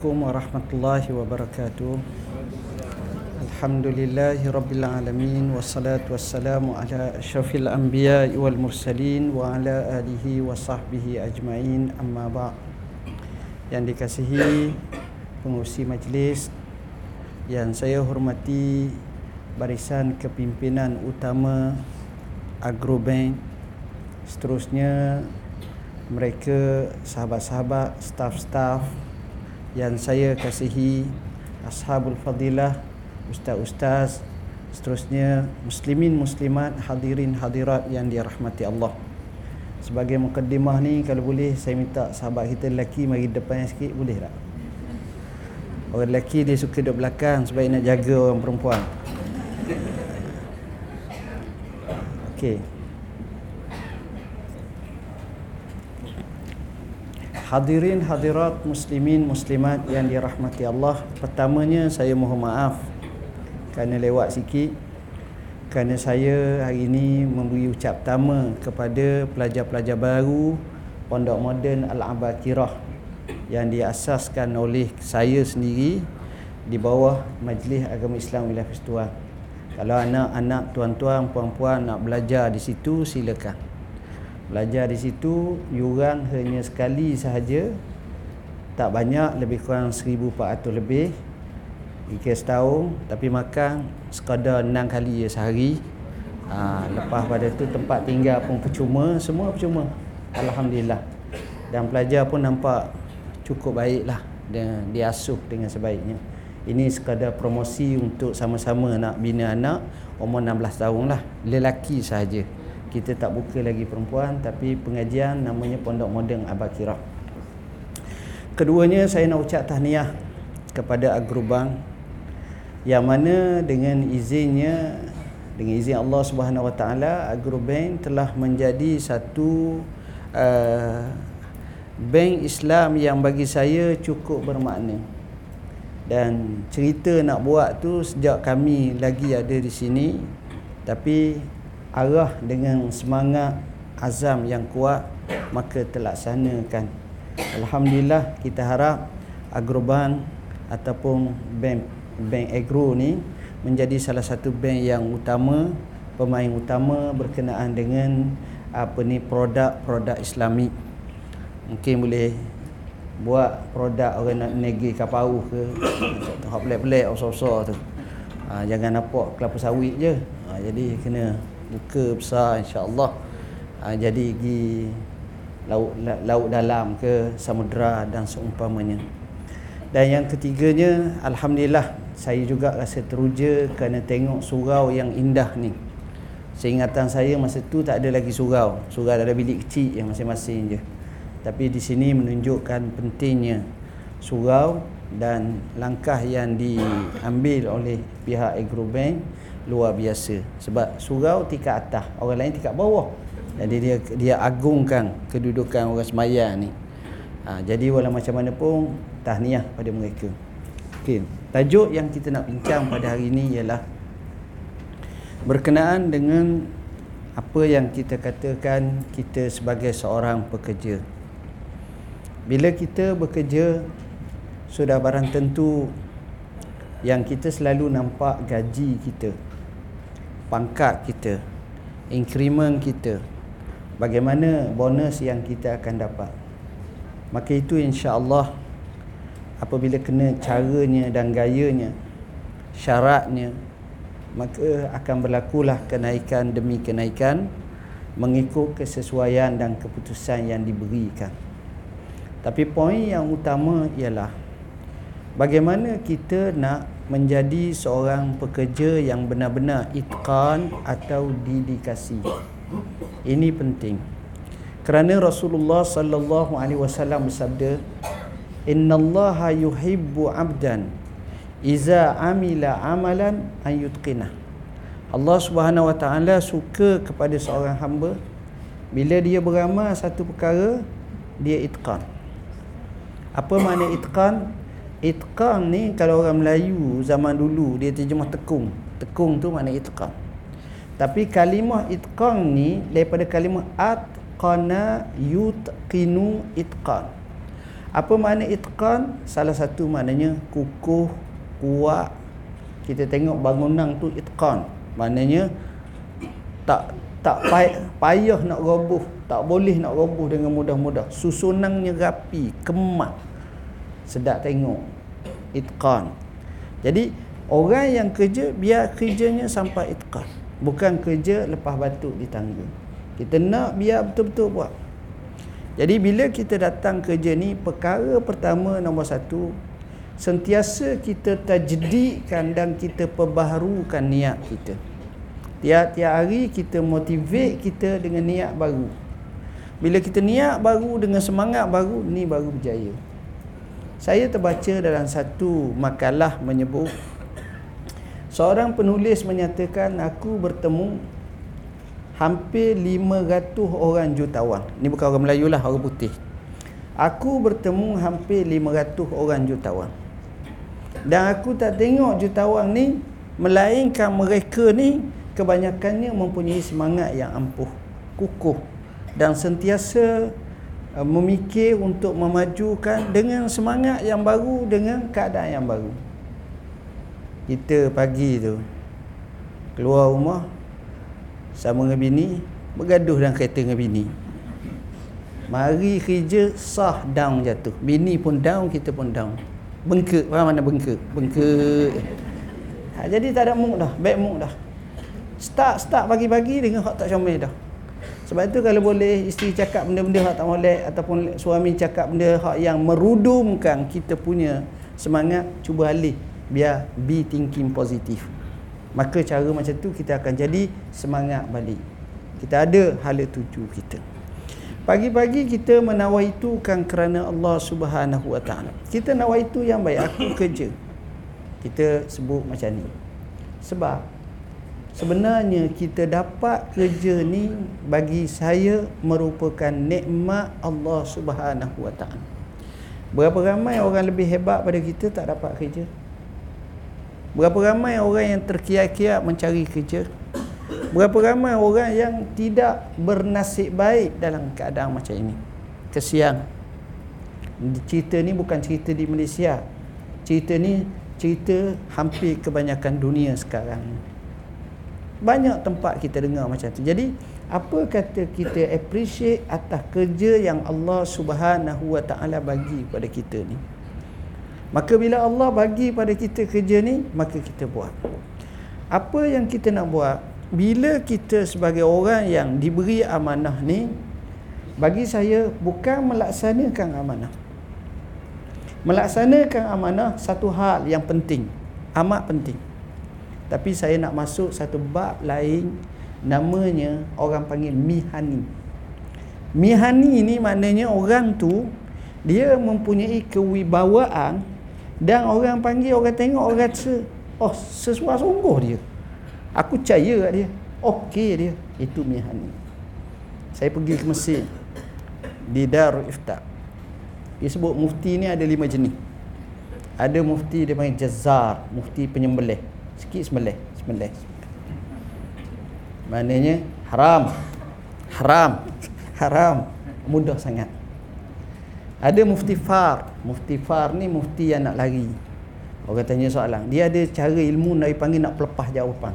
Assalamualaikum warahmatullahi wabarakatuh Alhamdulillahi rabbil alamin Wassalatu wassalamu ala syafil anbiya wal mursalin Wa ala alihi wa sahbihi ajma'in amma ba' Yang dikasihi pengurusi majlis Yang saya hormati barisan kepimpinan utama Agrobank Seterusnya mereka sahabat-sahabat, staff-staff yang saya kasihi ashabul fadilah ustaz-ustaz seterusnya muslimin muslimat hadirin hadirat yang dirahmati Allah. Sebagai mukaddimah ni kalau boleh saya minta sahabat kita lelaki mari depan sikit boleh tak? Orang lelaki dia suka duduk belakang sebab nak jaga orang perempuan. Okey Hadirin hadirat muslimin muslimat yang dirahmati Allah. Pertamanya saya mohon maaf Kerana lewat sikit. Kerana saya hari ini memberi ucap pertama Kepada pelajar-pelajar baru Pondok Moden Al-Abakirah Yang diasaskan oleh saya sendiri Di bawah Majlis Agama Islam Wilayah Fistuan Kalau anak-anak tuan-tuan puan-puan nak belajar di situ silakan Belajar di situ yuran hanya sekali sahaja. Tak banyak, lebih kurang 1400 lebih. Ikir setahun, tapi makan sekadar 6 kali ya sehari. Ha, lepas pada tu tempat tinggal pun percuma, semua percuma. Alhamdulillah. Dan pelajar pun nampak cukup baiklah dan diasuh dengan sebaiknya. Ini sekadar promosi untuk sama-sama nak bina anak umur 16 tahun lah. Lelaki sahaja kita tak buka lagi perempuan tapi pengajian namanya Pondok Moden Abakirah. Keduanya saya nak ucap tahniah kepada Agrobang yang mana dengan izinnya dengan izin Allah Subhanahu Wa Taala Agrobank telah menjadi satu uh, bank Islam yang bagi saya cukup bermakna. Dan cerita nak buat tu sejak kami lagi ada di sini tapi arah dengan semangat azam yang kuat maka terlaksanakan. Alhamdulillah kita harap agroban ataupun bank bank agro ni menjadi salah satu bank yang utama pemain utama berkenaan dengan apa ni produk-produk islami mungkin boleh buat produk orang nak negeri kapau ke hak pelik-pelik osor-osor tu. Ha, jangan nampak kelapa sawit je. Ha, jadi kena buka besar insya-Allah. Ha, jadi pergi laut laut dalam ke samudra dan seumpamanya. Dan yang ketiganya alhamdulillah saya juga rasa teruja kerana tengok surau yang indah ni. Seingatan saya masa tu tak ada lagi surau. Surau ada bilik kecil yang masing-masing je. Tapi di sini menunjukkan pentingnya surau dan langkah yang diambil oleh pihak Agrobank luar biasa. Sebab surau tingkat atas orang lain tingkat bawah. Jadi dia dia agungkan kedudukan orang semaya ni. Ha, jadi walau macam mana pun tahniah pada mereka. Okey tajuk yang kita nak bincang pada hari ini ialah berkenaan dengan apa yang kita katakan kita sebagai seorang pekerja. Bila kita bekerja sudah barang tentu yang kita selalu nampak gaji kita pangkat kita, increment kita, bagaimana bonus yang kita akan dapat. Maka itu insya-Allah apabila kena caranya dan gayanya, syaratnya, maka akan berlakulah kenaikan demi kenaikan mengikut kesesuaian dan keputusan yang diberikan. Tapi poin yang utama ialah bagaimana kita nak menjadi seorang pekerja yang benar-benar itqan atau dedikasi. Ini penting. Kerana Rasulullah sallallahu alaihi wasallam bersabda, "Innallaha yuhibbu 'abdan iza amila amalan an yutqina." Allah Subhanahu wa taala suka kepada seorang hamba bila dia beramal satu perkara dia itqan. Apa makna itqan? Itqan ni kalau orang Melayu zaman dulu dia terjemah tekung. Tekung tu makna itqan. Tapi kalimah itqan ni daripada kalimah atqana yutqinu itqan. Apa makna itqan? Salah satu maknanya kukuh, kuat. Kita tengok bangunan tu itqan. Maknanya tak tak payah, nak roboh, tak boleh nak roboh dengan mudah-mudah. Susunannya rapi, kemat. Sedap tengok. Itqan. Jadi orang yang kerja biar kerjanya sampai itqan. Bukan kerja lepas batuk di tangga. Kita nak biar betul-betul buat. Jadi bila kita datang kerja ni perkara pertama nombor satu sentiasa kita tajdidkan dan kita perbaharukan niat kita. Tiap-tiap hari kita motivate kita dengan niat baru. Bila kita niat baru dengan semangat baru ni baru berjaya. Saya terbaca dalam satu makalah menyebut seorang penulis menyatakan aku bertemu hampir 500 orang jutawan. Ini bukan orang Melayu lah, orang putih. Aku bertemu hampir 500 orang jutawan. Dan aku tak tengok jutawan ni melainkan mereka ni kebanyakannya mempunyai semangat yang ampuh, kukuh dan sentiasa memikir untuk memajukan dengan semangat yang baru dengan keadaan yang baru. Kita pagi tu keluar rumah sama dengan bini bergaduh dalam kereta dengan bini. Mari kerja sah down jatuh. Bini pun down kita pun down. Bengkak faham mana bengkak? Bengkak. Ha, jadi tak ada mood dah bad mood dah. Start start pagi-pagi dengan hak tak comel dah sebab itu kalau boleh isteri cakap benda-benda hak tak molek ataupun suami cakap benda hak yang merudumkan kita punya semangat cuba alih. Biar be thinking positif maka cara macam tu kita akan jadi semangat balik. Kita ada hala tuju kita. Pagi-pagi kita menawar itu kan kerana Allah Subhanahu Wa Taala. Kita nawar itu yang baik aku kerja. Kita sebut macam ni. Sebab sebenarnya kita dapat kerja ni bagi saya merupakan nikmat Allah Subhanahu Wa Taala. Berapa ramai orang lebih hebat pada kita tak dapat kerja? Berapa ramai orang yang terkiak-kiak mencari kerja? Berapa ramai orang yang tidak bernasib baik dalam keadaan macam ini? Kesian. Cerita ni bukan cerita di Malaysia. Cerita ni cerita hampir kebanyakan dunia sekarang Banyak tempat kita dengar macam tu Jadi apa kata kita appreciate atas kerja yang Allah Subhanahu Wa Taala bagi pada kita ni Maka bila Allah bagi pada kita kerja ni, maka kita buat. Apa yang kita nak buat? Bila kita sebagai orang yang diberi amanah ni, bagi saya bukan melaksanakan amanah. Melaksanakan amanah satu hal yang penting, amat penting. Tapi saya nak masuk satu bab lain namanya orang panggil mihani. Mihani ni maknanya orang tu dia mempunyai kewibawaan dan orang panggil orang tengok orang rasa oh sesuai sungguh dia. Aku percaya kat dia. Okey dia. Itu mihani. Saya pergi ke Mesir di Darul Ifta dia sebut mufti ni ada lima jenis. Ada mufti dia panggil jazar mufti penyembelih sikit sembelih sembelih maknanya haram haram haram mudah sangat ada mufti far. Mufti far ni mufti yang nak lari. Orang tanya soalan. Dia ada cara ilmu nak panggil nak pelepah jawapan.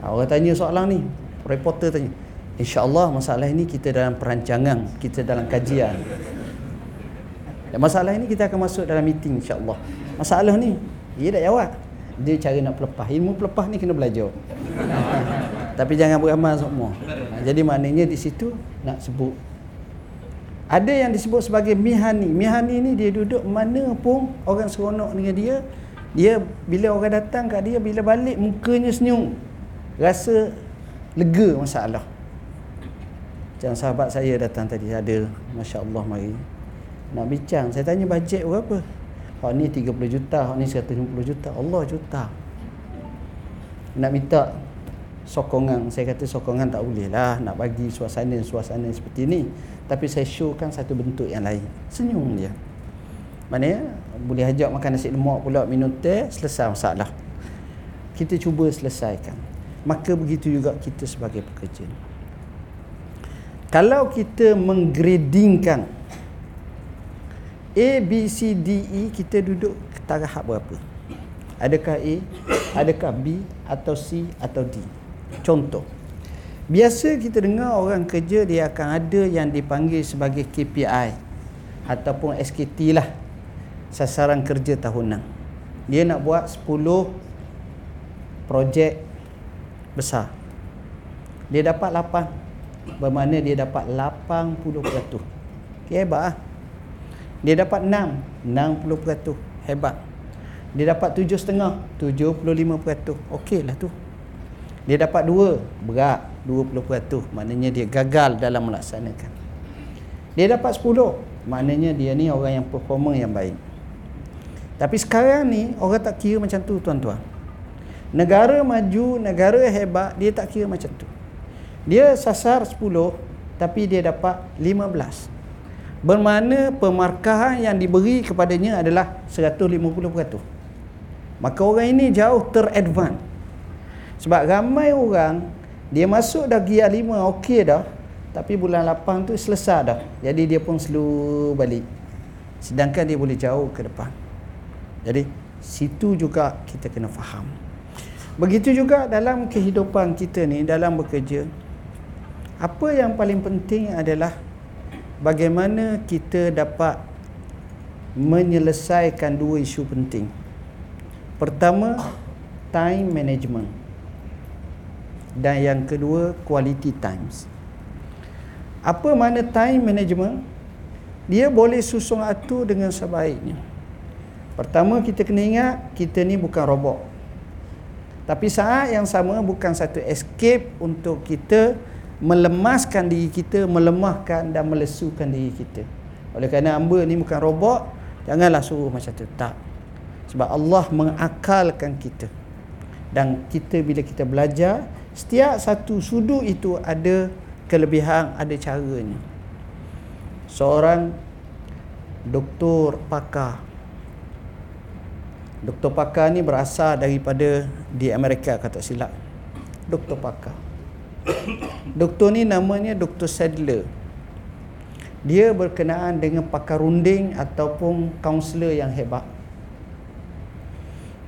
Orang tanya soalan ni. Reporter tanya. InsyaAllah masalah ini kita dalam perancangan. Kita dalam kajian. Dan masalah ini kita akan masuk dalam meeting insyaAllah. Masalah ni. Dia tak jawab. Dia cara nak pelepah. Ilmu pelepah ni kena belajar. Tapi jangan beramal semua. Ha, jadi maknanya di situ nak sebut ada yang disebut sebagai mihani. Mihani ni dia duduk mana pun orang seronok dengan dia. Dia bila orang datang kat dia bila balik mukanya senyum. Rasa lega masalah. Macam sahabat saya datang tadi ada masya-Allah mari. Nak bincang, saya tanya bajet berapa? Hak ni 30 juta, hak ni 150 juta. Allah juta. Nak minta sokongan. Saya kata sokongan tak boleh lah nak bagi suasana-suasana seperti ni. Tapi saya showkan satu bentuk yang lain. Senyum dia. Maknanya boleh ajak makan nasi lemak pula minum teh selesai masalah. Kita cuba selesaikan. Maka begitu juga kita sebagai pekerja. Kalau kita menggradingkan A, B, C, D, E kita duduk tahap berapa? Adakah A, adakah B atau C atau D? Contoh. Biasa kita dengar orang kerja dia akan ada yang dipanggil sebagai KPI ataupun SKT lah. Sasaran kerja tahunan. Dia nak buat 10 projek besar. Dia dapat 8. Bermakna dia dapat 80%. Okay, hebat lah. Dia dapat 6, 60%. Hebat. Dia dapat 7,5, 75%. Okey lah tu. Dia dapat 2, berat, 20%. Maknanya dia gagal dalam melaksanakan. Dia dapat 10, maknanya dia ni orang yang performer yang baik. Tapi sekarang ni orang tak kira macam tu tuan-tuan. Negara maju, negara hebat, dia tak kira macam tu. Dia sasar 10 tapi dia dapat 15 bermakna pemarkahan yang diberi kepadanya adalah 150%. Maka orang ini jauh teradvance. Sebab ramai orang dia masuk dah gear 5 okey dah tapi bulan 8 tu selesai dah. Jadi dia pun slow balik. Sedangkan dia boleh jauh ke depan. Jadi situ juga kita kena faham. Begitu juga dalam kehidupan kita ni dalam bekerja apa yang paling penting adalah bagaimana kita dapat menyelesaikan dua isu penting. Pertama, time management. Dan yang kedua, quality times. Apa mana time management? Dia boleh susun atur dengan sebaiknya. Pertama, kita kena ingat, kita ni bukan robot. Tapi saat yang sama bukan satu escape untuk kita melemaskan diri kita, melemahkan dan melesukan diri kita. Oleh kerana hamba ni bukan robot, janganlah suruh macam tu. Tak. Sebab Allah mengakalkan kita. Dan kita bila kita belajar, setiap satu sudut itu ada kelebihan, ada caranya. Seorang doktor pakar. Doktor pakar ni berasal daripada di Amerika kata silap. Doktor pakar. Doktor ni namanya Doktor Sadler. Dia berkenaan dengan pakar runding ataupun kaunselor yang hebat.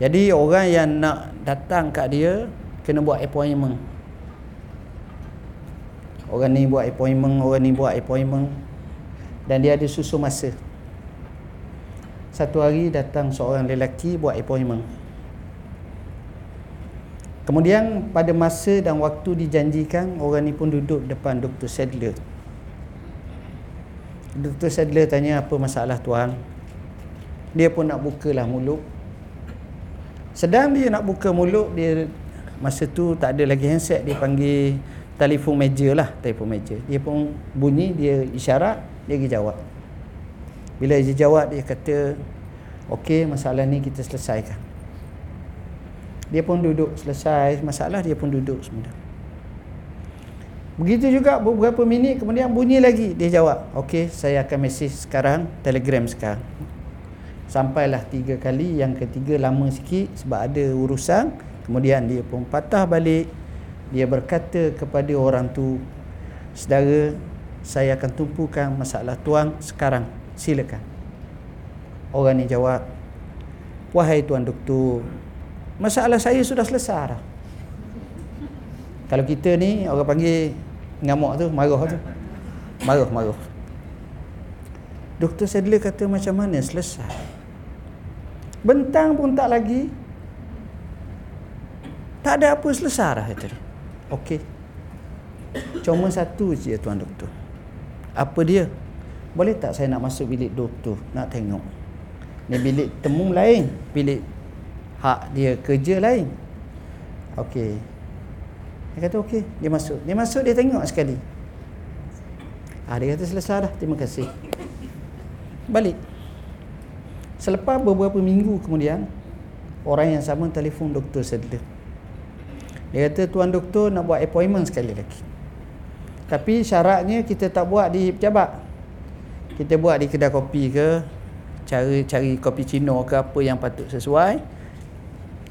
Jadi orang yang nak datang kat dia kena buat appointment. Orang ni buat appointment, orang ni buat appointment dan dia ada susu masa. Satu hari datang seorang lelaki buat appointment. Kemudian pada masa dan waktu dijanjikan orang ni pun duduk depan Dr. Sadler. Dr. Sadler tanya apa masalah tuan? Dia pun nak bukalah mulut. Sedang dia nak buka mulut dia masa tu tak ada lagi handset dia panggil telefon meja lah telefon meja. Dia pun bunyi dia isyarat dia pergi jawab. Bila dia jawab dia kata okey masalah ni kita selesaikan dia pun duduk selesai. Masalah dia pun duduk sebentar begitu juga beberapa minit kemudian bunyi lagi. Dia jawab okey saya akan mesej sekarang telegram sekarang. Sampailah tiga kali. Yang ketiga lama sikit sebab ada urusan. Kemudian dia pun patah balik. Dia berkata kepada orang tu saudara saya akan tumpukan masalah tuan sekarang. Silakan. Orang ni jawab wahai tuan doktor masalah saya sudah selesai dah. Kalau kita ni orang panggil ngamuk tu, marah tu. Marah, marah. Doktor Sadler kata macam mana selesai? Bentang pun tak lagi. Tak ada apa selesai dah kata. Okey. Cuma satu je tuan doktor. Apa dia? Boleh tak saya nak masuk bilik doktor nak tengok? Ni bilik temu lain, bilik hak dia kerja lain. Okey. Dia kata okey. Dia masuk. Dia masuk dia tengok sekali. Ah dia kata selesai dah. Terima kasih. Balik. Selepas beberapa minggu kemudian orang yang sama telefon doktor Sadler dia kata tuan doktor nak buat appointment sekali lagi. Tapi syaratnya kita tak buat di pejabat. Kita buat di kedai kopi ke cari cari kopi cino ke apa yang patut sesuai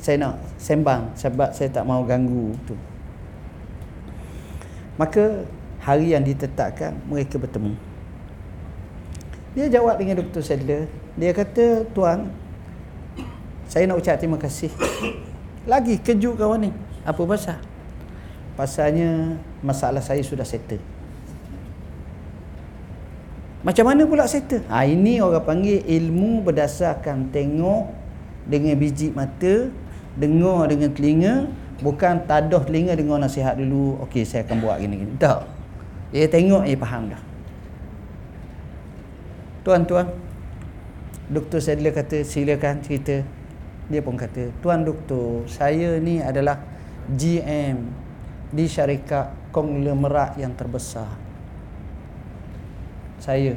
saya nak sembang sebab saya tak mau ganggu tu. Maka hari yang ditetapkan mereka bertemu. Dia jawab dengan Dr. Sadler. Dia kata, Tuan, saya nak ucap terima kasih. Lagi kejut kawan ni. Apa pasal? Pasalnya masalah saya sudah settle. Macam mana pula settle? Ha, ini orang panggil ilmu berdasarkan tengok dengan biji mata, dengar dengan telinga, bukan tadah telinga dengar nasihat dulu, okey saya akan buat gini-gini. Tak. Dia tengok, dia faham dah. Tuan-tuan, Doktor Sadler kata silakan cerita. Dia pun kata, Tuan Doktor, saya ni adalah GM di syarikat konglomerat yang terbesar saya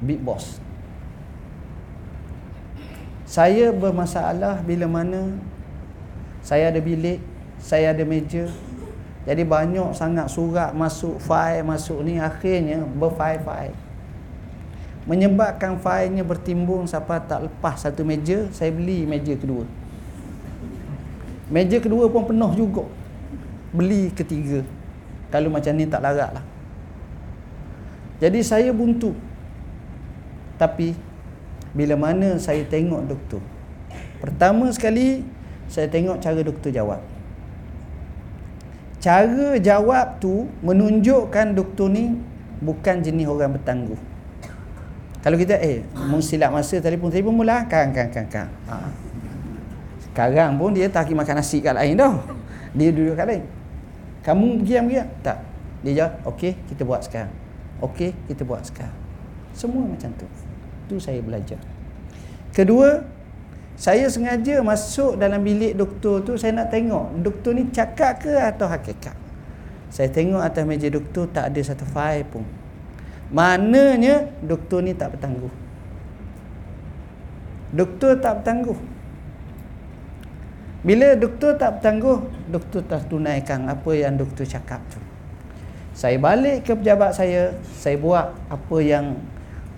big boss saya bermasalah bila mana saya ada bilik saya ada meja. Jadi banyak sangat surat masuk file masuk ni akhirnya berfile-file. Menyebabkan filenya bertimbung sampai tak lepas satu meja saya beli meja kedua. Meja kedua pun penuh juga. Beli ketiga. Kalau macam ni tak larat lah. Jadi saya buntu. Tapi bila mana saya tengok doktor. Pertama sekali saya tengok cara doktor jawab. Cara jawab tu menunjukkan doktor ni bukan jenis orang bertangguh. Kalau kita eh silap masa telefon telefon mula kan kan kan kan. Ha. Sekarang pun dia tak makan nasi kat lain dah. Dia duduk kat lain. Kamu pergi pergi tak? Dia jawab, okey, kita buat sekarang. Okey, kita buat sekarang. Semua macam tu. Tu saya belajar. Kedua, saya sengaja masuk dalam bilik doktor tu saya nak tengok doktor ni cakap ke atau hakikat. Saya tengok atas meja doktor tak ada satu file pun. Maknanya doktor ni tak bertangguh. Doktor tak bertangguh. Bila doktor tak bertangguh, doktor tak tunaikan apa yang doktor cakap tu. Saya balik ke pejabat saya, saya buat apa yang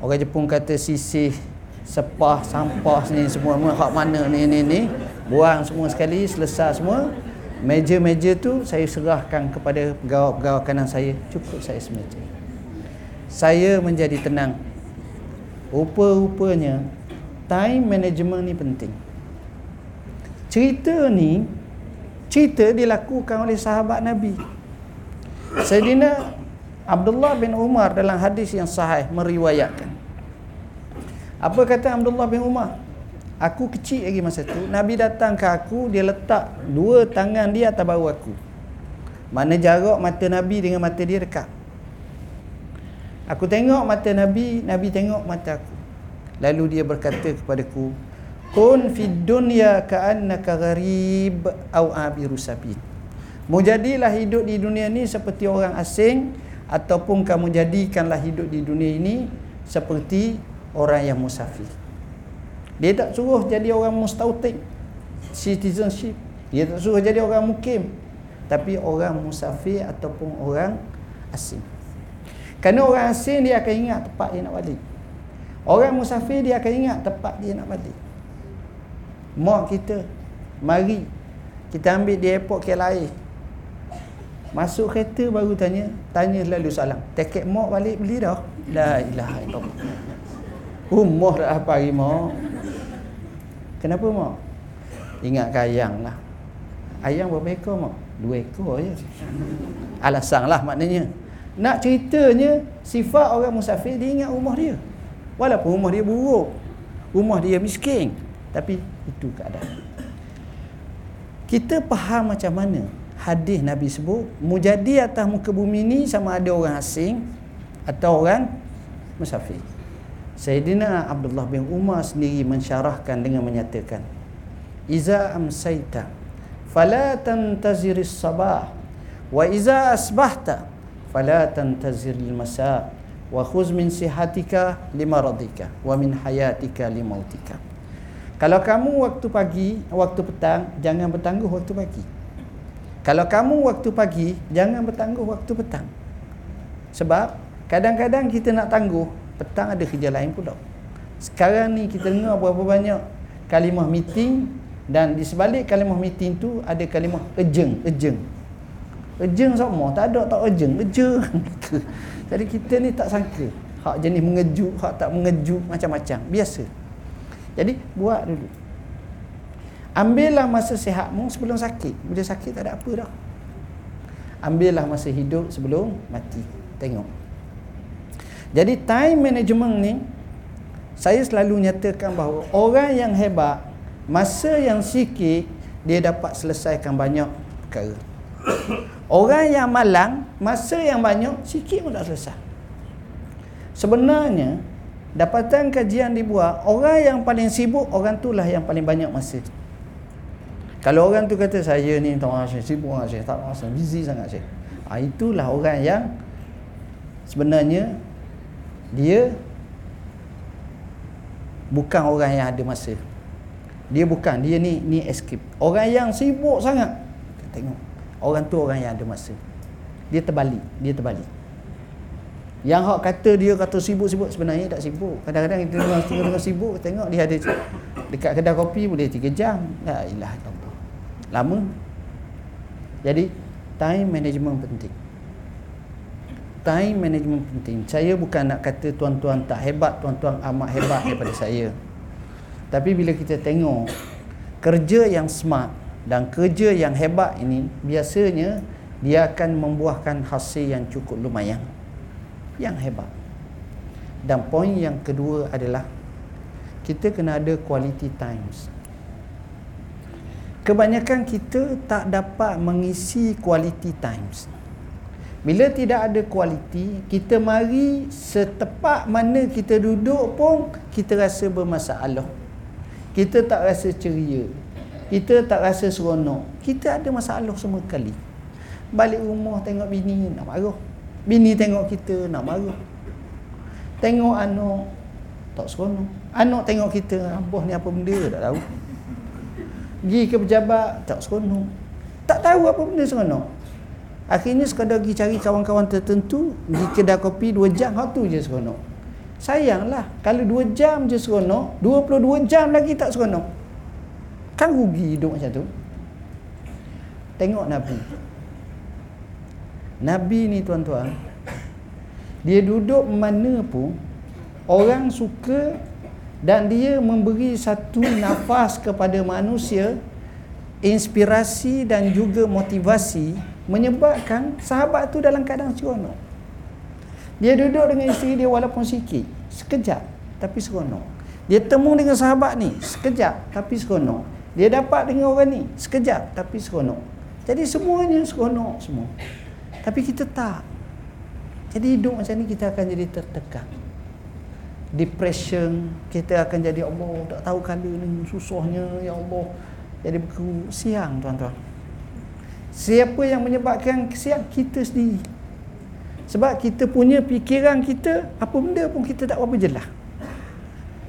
orang Jepun kata sisih, sepah, sampah ni semua, hak mana ni ni ni, buang semua sekali, selesai semua. Meja-meja tu saya serahkan kepada pegawai-pegawai kanan saya, cukup saya semeja. Saya menjadi tenang. Rupa-rupanya time management ni penting. Cerita ni cerita dilakukan oleh sahabat Nabi. Sayyidina Abdullah bin Umar dalam hadis yang sahih meriwayatkan. Apa kata Abdullah bin Umar? Aku kecil lagi masa tu, Nabi datang ke aku, dia letak dua tangan dia atas bahu aku. Mana jarak mata Nabi dengan mata dia dekat. Aku tengok mata Nabi, Nabi tengok mata aku. Lalu dia berkata kepadaku, "Kun fid dunya ka'annaka gharib aw abiru sabil." Mau jadilah hidup di dunia ni seperti orang asing ataupun kamu jadikanlah hidup di dunia ini seperti orang yang musafir. Dia tak suruh jadi orang mustautik citizenship. Dia tak suruh jadi orang mukim tapi orang musafir ataupun orang asing. Kerana orang asing dia akan ingat tempat dia nak balik. Orang musafir dia akan ingat tempat dia nak balik. Mak kita mari kita ambil di airport KLIA Masuk kereta baru tanya, tanya lalu salam. Tiket mak balik beli dah. La ilaha illallah. Umur dah apa hari mak? Kenapa mak? Ingat ke ayang lah. Ayang berapa ekor mak? Dua ekor je. Alasan lah maknanya. Nak ceritanya, sifat orang musafir dia ingat rumah dia. Walaupun rumah dia buruk. Rumah dia miskin. Tapi itu keadaan. Kita faham macam mana hadis Nabi sebut mujadi atas muka bumi ni sama ada orang asing atau orang musafir. Sayyidina Abdullah bin Umar sendiri mensyarahkan dengan menyatakan Iza amsayta fala tantaziris sabah wa iza asbahta fala tantaziril masa wa khuz min sihatika limaradika wa min hayatika limautika. Kalau kamu waktu pagi, waktu petang, jangan bertangguh waktu pagi. Kalau kamu waktu pagi, jangan bertangguh waktu petang. Sebab kadang-kadang kita nak tangguh, petang ada kerja lain pula. Sekarang ni kita dengar berapa banyak kalimah meeting dan di sebalik kalimah meeting tu ada kalimah ejeng, ejeng. Ejeng sama, tak ada tak ejeng, ejeng. Jadi kita ni tak sangka. hak jenis mengejut hak tak mengejut macam-macam. Biasa. Jadi buat dulu. Ambillah masa sihatmu sebelum sakit. Bila sakit tak ada apa dah. Ambillah masa hidup sebelum mati. Tengok jadi time management ni saya selalu nyatakan bahawa orang yang hebat masa yang sikit dia dapat selesaikan banyak perkara. Orang yang malang masa yang banyak sikit pun tak selesai. Sebenarnya dapatan kajian dibuat orang yang paling sibuk orang tu lah yang paling banyak masa. Kalau orang tu kata saya ni tak masa sibuk saya tak masa busy sangat saya. Ha, itulah orang yang sebenarnya dia bukan orang yang ada masa dia bukan dia ni ni escape orang yang sibuk sangat tengok orang tu orang yang ada masa dia terbalik dia terbalik yang hak kata dia kata sibuk-sibuk sebenarnya tak sibuk. Kadang-kadang kita dengar tengah sibuk, tengok dia ada dekat kedai kopi boleh 3 jam. La ilaha illallah. Lama. Jadi time management penting. Time management penting. Saya bukan nak kata tuan-tuan tak hebat, tuan-tuan amat hebat daripada saya. Tapi bila kita tengok kerja yang smart dan kerja yang hebat ini biasanya dia akan membuahkan hasil yang cukup lumayan yang hebat dan poin yang kedua adalah kita kena ada quality times kebanyakan kita tak dapat mengisi quality times bila tidak ada quality kita mari setepak mana kita duduk pun kita rasa bermasalah kita tak rasa ceria kita tak rasa seronok kita ada masalah semua kali balik rumah tengok bini nak marah Bini tengok kita nak marah. Tengok anak tak seronok. Anak tengok kita, abah ni apa benda tak tahu. Pergi ke pejabat tak seronok. Tak tahu apa benda seronok. Akhirnya sekadar pergi cari kawan-kawan tertentu, pergi kedai kopi 2 jam, tu je seronok. Sayanglah, kalau 2 jam je seronok, 22 jam lagi tak seronok. Kan rugi hidup macam tu. Tengok Nabi. Nabi ni tuan-tuan Dia duduk mana pun Orang suka Dan dia memberi satu nafas kepada manusia Inspirasi dan juga motivasi Menyebabkan sahabat tu dalam keadaan seronok Dia duduk dengan isteri dia walaupun sikit Sekejap tapi seronok Dia temu dengan sahabat ni Sekejap tapi seronok Dia dapat dengan orang ni Sekejap tapi seronok Jadi semuanya seronok semua tapi kita tak. Jadi hidup macam ni kita akan jadi tertekan. Depression, kita akan jadi Allah tak tahu kala ni susahnya ya Allah. Jadi berkeru siang tuan-tuan. Siapa yang menyebabkan siang kita sendiri. Sebab kita punya fikiran kita apa benda pun kita tak apa jelas.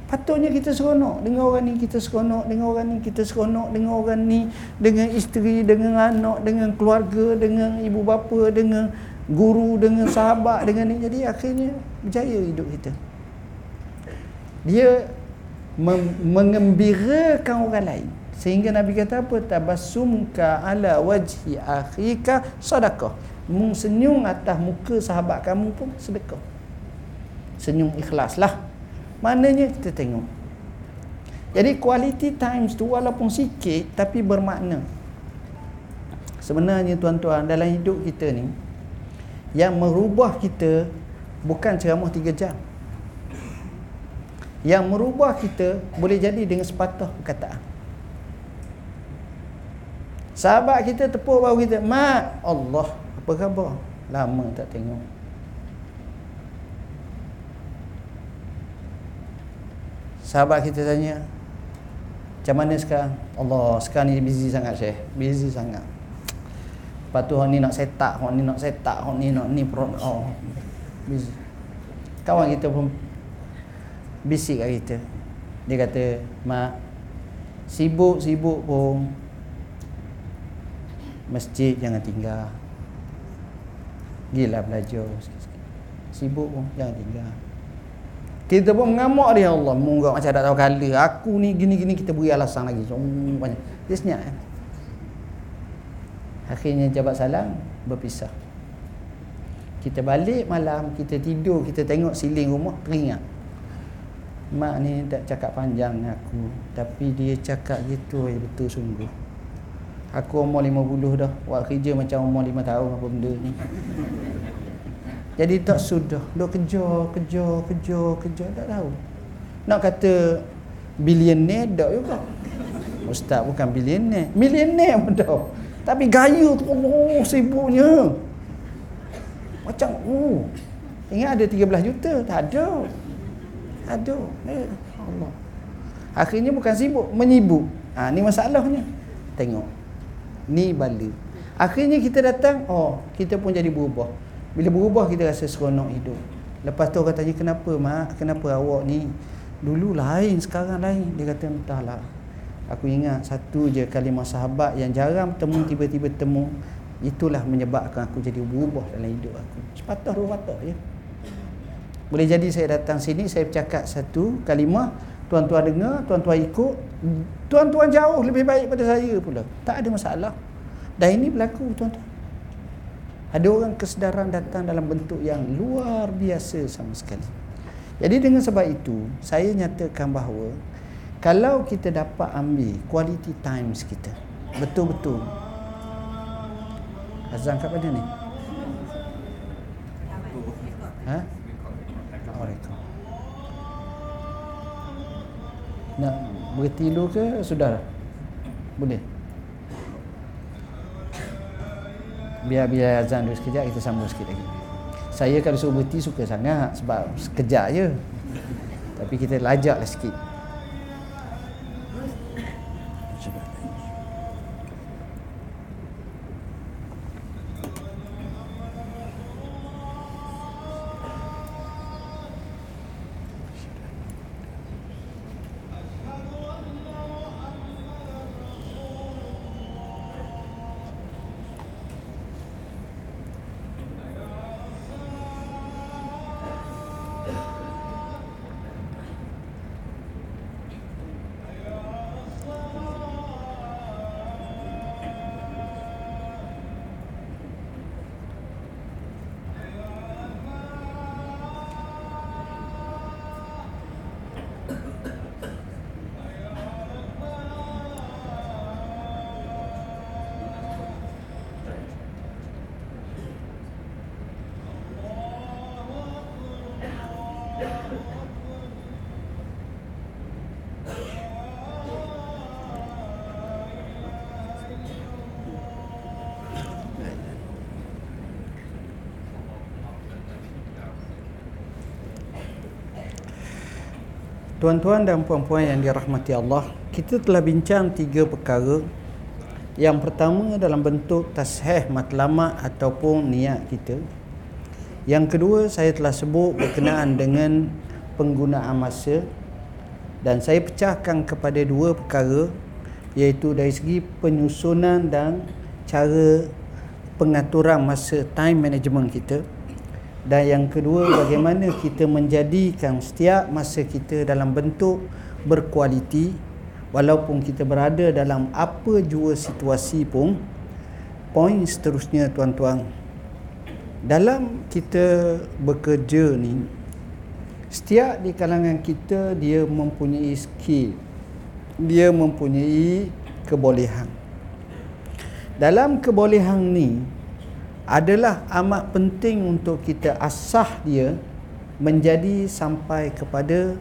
Patutnya kita seronok dengan orang ni kita seronok dengan orang ni kita seronok dengan orang ni dengan isteri dengan anak dengan keluarga dengan ibu bapa dengan guru dengan sahabat dengan ni jadi akhirnya berjaya hidup kita. Dia mengembirakan orang lain sehingga Nabi kata apa tabassumka ala wajhi akhika sedekah mung senyum atas muka sahabat kamu pun sedekah senyum ikhlaslah Maknanya kita tengok. Jadi quality times tu walaupun sikit tapi bermakna. Sebenarnya tuan-tuan dalam hidup kita ni yang merubah kita bukan ceramah 3 jam. Yang merubah kita boleh jadi dengan sepatah perkataan. Sahabat kita tepuk bahu kita, "Mak, Allah, apa khabar?" Lama tak tengok. sahabat kita tanya macam mana sekarang? Allah sekarang ni busy sangat Syekh. Busy sangat. Lepas tu orang ni nak set up orang ni nak set up orang ni nak ni pro oh busy. Kawan kita pun bisik kat kita. Dia kata mak sibuk-sibuk pun masjid jangan tinggal. Gila belajar sibuk pun jangan tinggal. Kita pun mengamuk dia Allah. Munggah macam tak tahu kala. Aku ni gini-gini kita beri alasan lagi. Banyak. Dia senyap kan Akhirnya jabat salam Berpisah. Kita balik malam kita tidur kita tengok siling rumah teringat. Mak ni tak cakap panjang aku tapi dia cakap gitu ya betul sungguh aku umur 50 dah. Buat kerja macam umur 5 tahun apa benda ni. Jadi tak sudah. Duk kejar kejar kejar kejar tak tahu. Nak kata billionaire tak juga. Ustaz bukan billionaire. Millionaire pun tak. Tapi gaya tu Allah sibuknya. Macam oh. Ingat ada 13 juta? Tak ada. Tak ada. Eh, Allah. Akhirnya bukan sibuk menyibuk. Ha, ni masalahnya. Tengok ni bala akhirnya kita datang oh kita pun jadi berubah. Bila berubah kita rasa seronok hidup. Lepas tu katanya kenapa mak? Kenapa awak ni? Dulu lain sekarang lain. Dia kata entahlah Aku ingat satu je kalimah sahabat yang jarang temu tiba-tiba temu itulah menyebabkan aku jadi berubah dalam hidup aku. Sepatah dua patah je. Boleh jadi saya datang sini saya bercakap satu kalimah tuan-tuan dengar, tuan-tuan ikut, tuan-tuan jauh lebih baik pada saya pula. Tak ada masalah. Dan ini berlaku tuan-tuan. Ada orang kesedaran datang dalam bentuk yang luar biasa sama sekali. Jadi dengan sebab itu, saya nyatakan bahawa kalau kita dapat ambil quality times kita betul-betul azan kat mana ni ha Waalaikumsalam. Nak berhenti dulu ke sudah? Boleh. Biar biar azan dulu sekejap kita sambung sikit lagi. Saya kalau suruh berhenti suka sangat sebab sekejap je. Tapi kita lajaklah sikit. Tuan-tuan dan puan-puan yang dirahmati Allah, kita telah bincang tiga perkara. Yang pertama dalam bentuk tasheh matlamat ataupun niat kita. Yang kedua saya telah sebut berkenaan dengan penggunaan masa dan saya pecahkan kepada dua perkara iaitu dari segi penyusunan dan cara pengaturan masa time management kita dan yang kedua bagaimana kita menjadikan setiap masa kita dalam bentuk berkualiti walaupun kita berada dalam apa jua situasi pun poin seterusnya tuan-tuan. Dalam kita bekerja ni setiap di kalangan kita dia mempunyai skill dia mempunyai kebolehan. Dalam kebolehan ni adalah amat penting untuk kita asah dia menjadi sampai kepada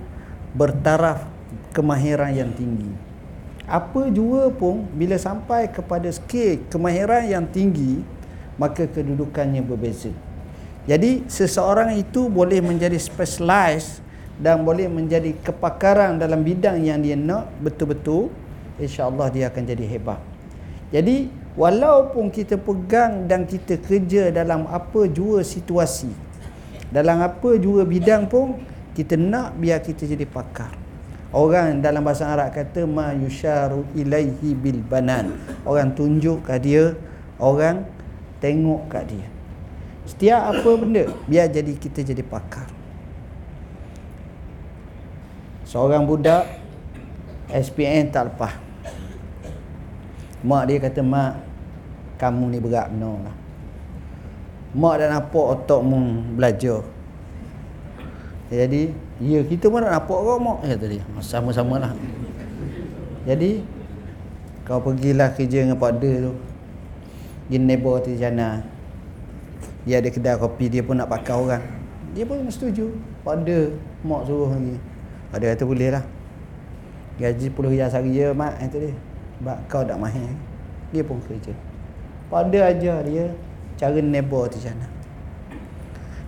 bertaraf kemahiran yang tinggi. Apa jua pun bila sampai kepada skill kemahiran yang tinggi maka kedudukannya berbeza. Jadi seseorang itu boleh menjadi specialized dan boleh menjadi kepakaran dalam bidang yang dia nak betul-betul insya-Allah dia akan jadi hebat. Jadi walaupun kita pegang dan kita kerja dalam apa jua situasi dalam apa jua bidang pun kita nak biar kita jadi pakar. Orang dalam bahasa Arab kata ma yusharu ilaihi bil banan. Orang tunjuk kat dia orang tengok kat dia. Setiap apa benda biar jadi kita jadi pakar. Seorang budak SPN tak lepas Mak dia kata, Mak, kamu ni berat benar lah. mak dah nampak otak mu belajar. Jadi ya kita pun nak nampak kau mak ya tadi sama-sama lah. Jadi kau pergilah kerja dengan pak tu. Di neighbor tu jana dia ada kedai kopi dia pun nak pakai orang. Dia pun setuju. Pada mak suruh lagi. Ada kata boleh lah. Gaji puluh riyal sehari je mak itu dia sebab kau tak mahir dia pun kerja. Pada ajar dia cara neighbor tu jana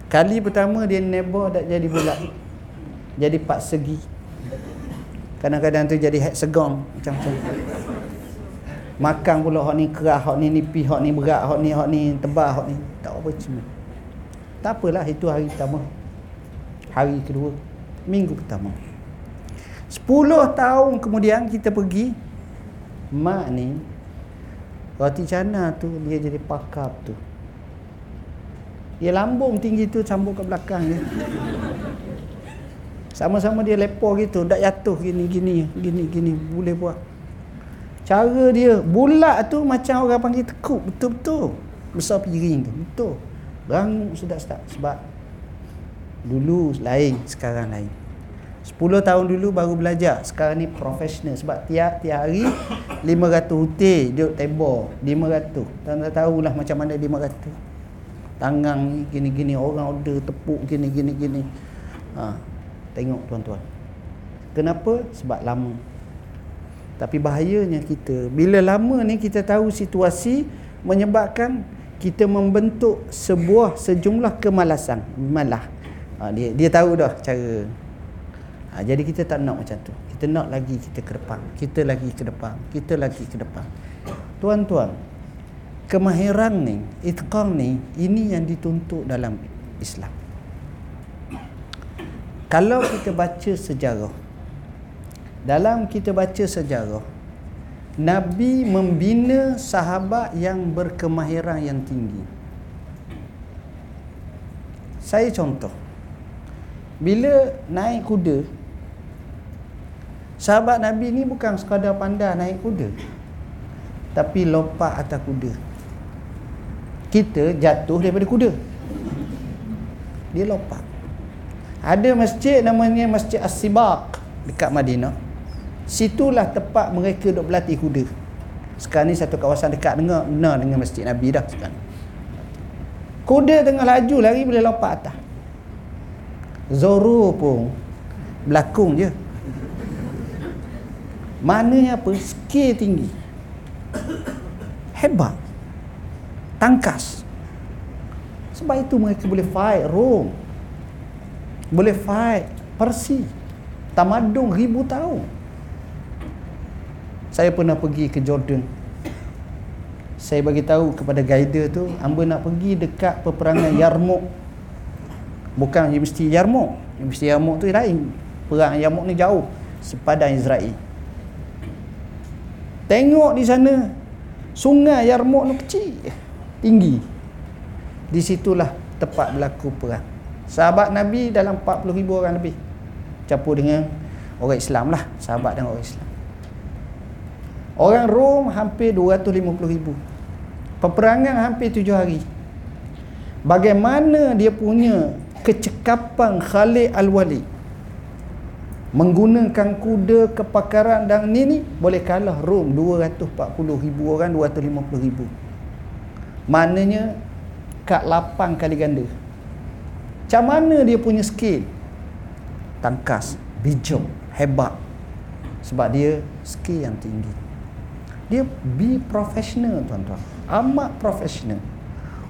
kali pertama dia neighbor tak jadi bulat. Jadi pak segi. Kadang-kadang tu jadi hexagon macam-macam. Makan pula hok ni keras hok ni nipis hok ni berat hok ni hok ni tebal hok ni. Tak apa cuma tak apalah itu hari pertama. Hari kedua minggu pertama. 10 tahun kemudian kita pergi mak ni roti cana tu dia jadi pakar tu dia lambung tinggi tu sambung ke belakang dia sama-sama dia lepo gitu tak jatuh gini gini gini gini boleh buat Cara dia bulat tu macam orang panggil tekuk betul-betul. Besar piring tu. Betul. Rangup sedap-sedap sebab dulu lain, sekarang lain. 10 tahun dulu baru belajar. Sekarang ni profesional sebab tiap tiap hari 500 hutir duduk tembok 500. Tak tahulah macam mana 500. Tangan ni gini-gini orang order tepuk gini-gini gini. Ha, tengok tuan-tuan. Kenapa? Sebab lama tapi bahayanya kita bila lama ni kita tahu situasi menyebabkan kita membentuk sebuah sejumlah kemalasan malah ha, dia dia tahu dah cara ha, jadi kita tak nak macam tu. Kita nak lagi kita ke depan. Kita lagi ke depan. Kita lagi ke depan. Tuan-tuan kemahiran ni itqan ni ini yang dituntut dalam Islam. Kalau kita baca sejarah dalam kita baca sejarah Nabi membina sahabat yang berkemahiran yang tinggi. Saya contoh. Bila naik kuda sahabat Nabi ni bukan sekadar pandai naik kuda tapi lompat atas kuda kita jatuh daripada kuda dia lompat ada masjid namanya Masjid As-Sibaq dekat Madinah Situlah tempat mereka duk berlatih kuda. Sekarang ni satu kawasan dekat dengan dengan Masjid Nabi dah sekarang. Kuda tengah laju lari boleh lompat atas. Zoro pun belakung je. Maknanya apa? Skill tinggi. Hebat. Tangkas. Sebab itu mereka boleh fight Rome. Boleh fight Persi. Tamadung ribu tahun. Saya pernah pergi ke Jordan. Saya bagi tahu kepada guide tu, hamba nak pergi dekat peperangan Yarmouk. Bukan mesti Yarmouk. Mesti Yarmouk tu lain. Perang Yarmouk ni jauh sepadan Israel. Tengok di sana sungai Yarmouk tu kecil, tinggi. Di situlah tempat berlaku perang. Sahabat Nabi dalam 40 ribu orang lebih. Campur dengan orang Islam lah. Sahabat dengan orang Islam. Orang Rom hampir 250 ribu. Peperangan hampir 7 hari. Bagaimana dia punya kecekapan Khalid Al-Walid menggunakan kuda kepakaran dan ni ni boleh kalah Rom 240 ribu orang 250 ribu. Maknanya kat 8 kali ganda. Macam mana dia punya skill? Tangkas bijak hebat. Sebab dia skill yang tinggi. Dia be professional tuan-tuan. Amat professional.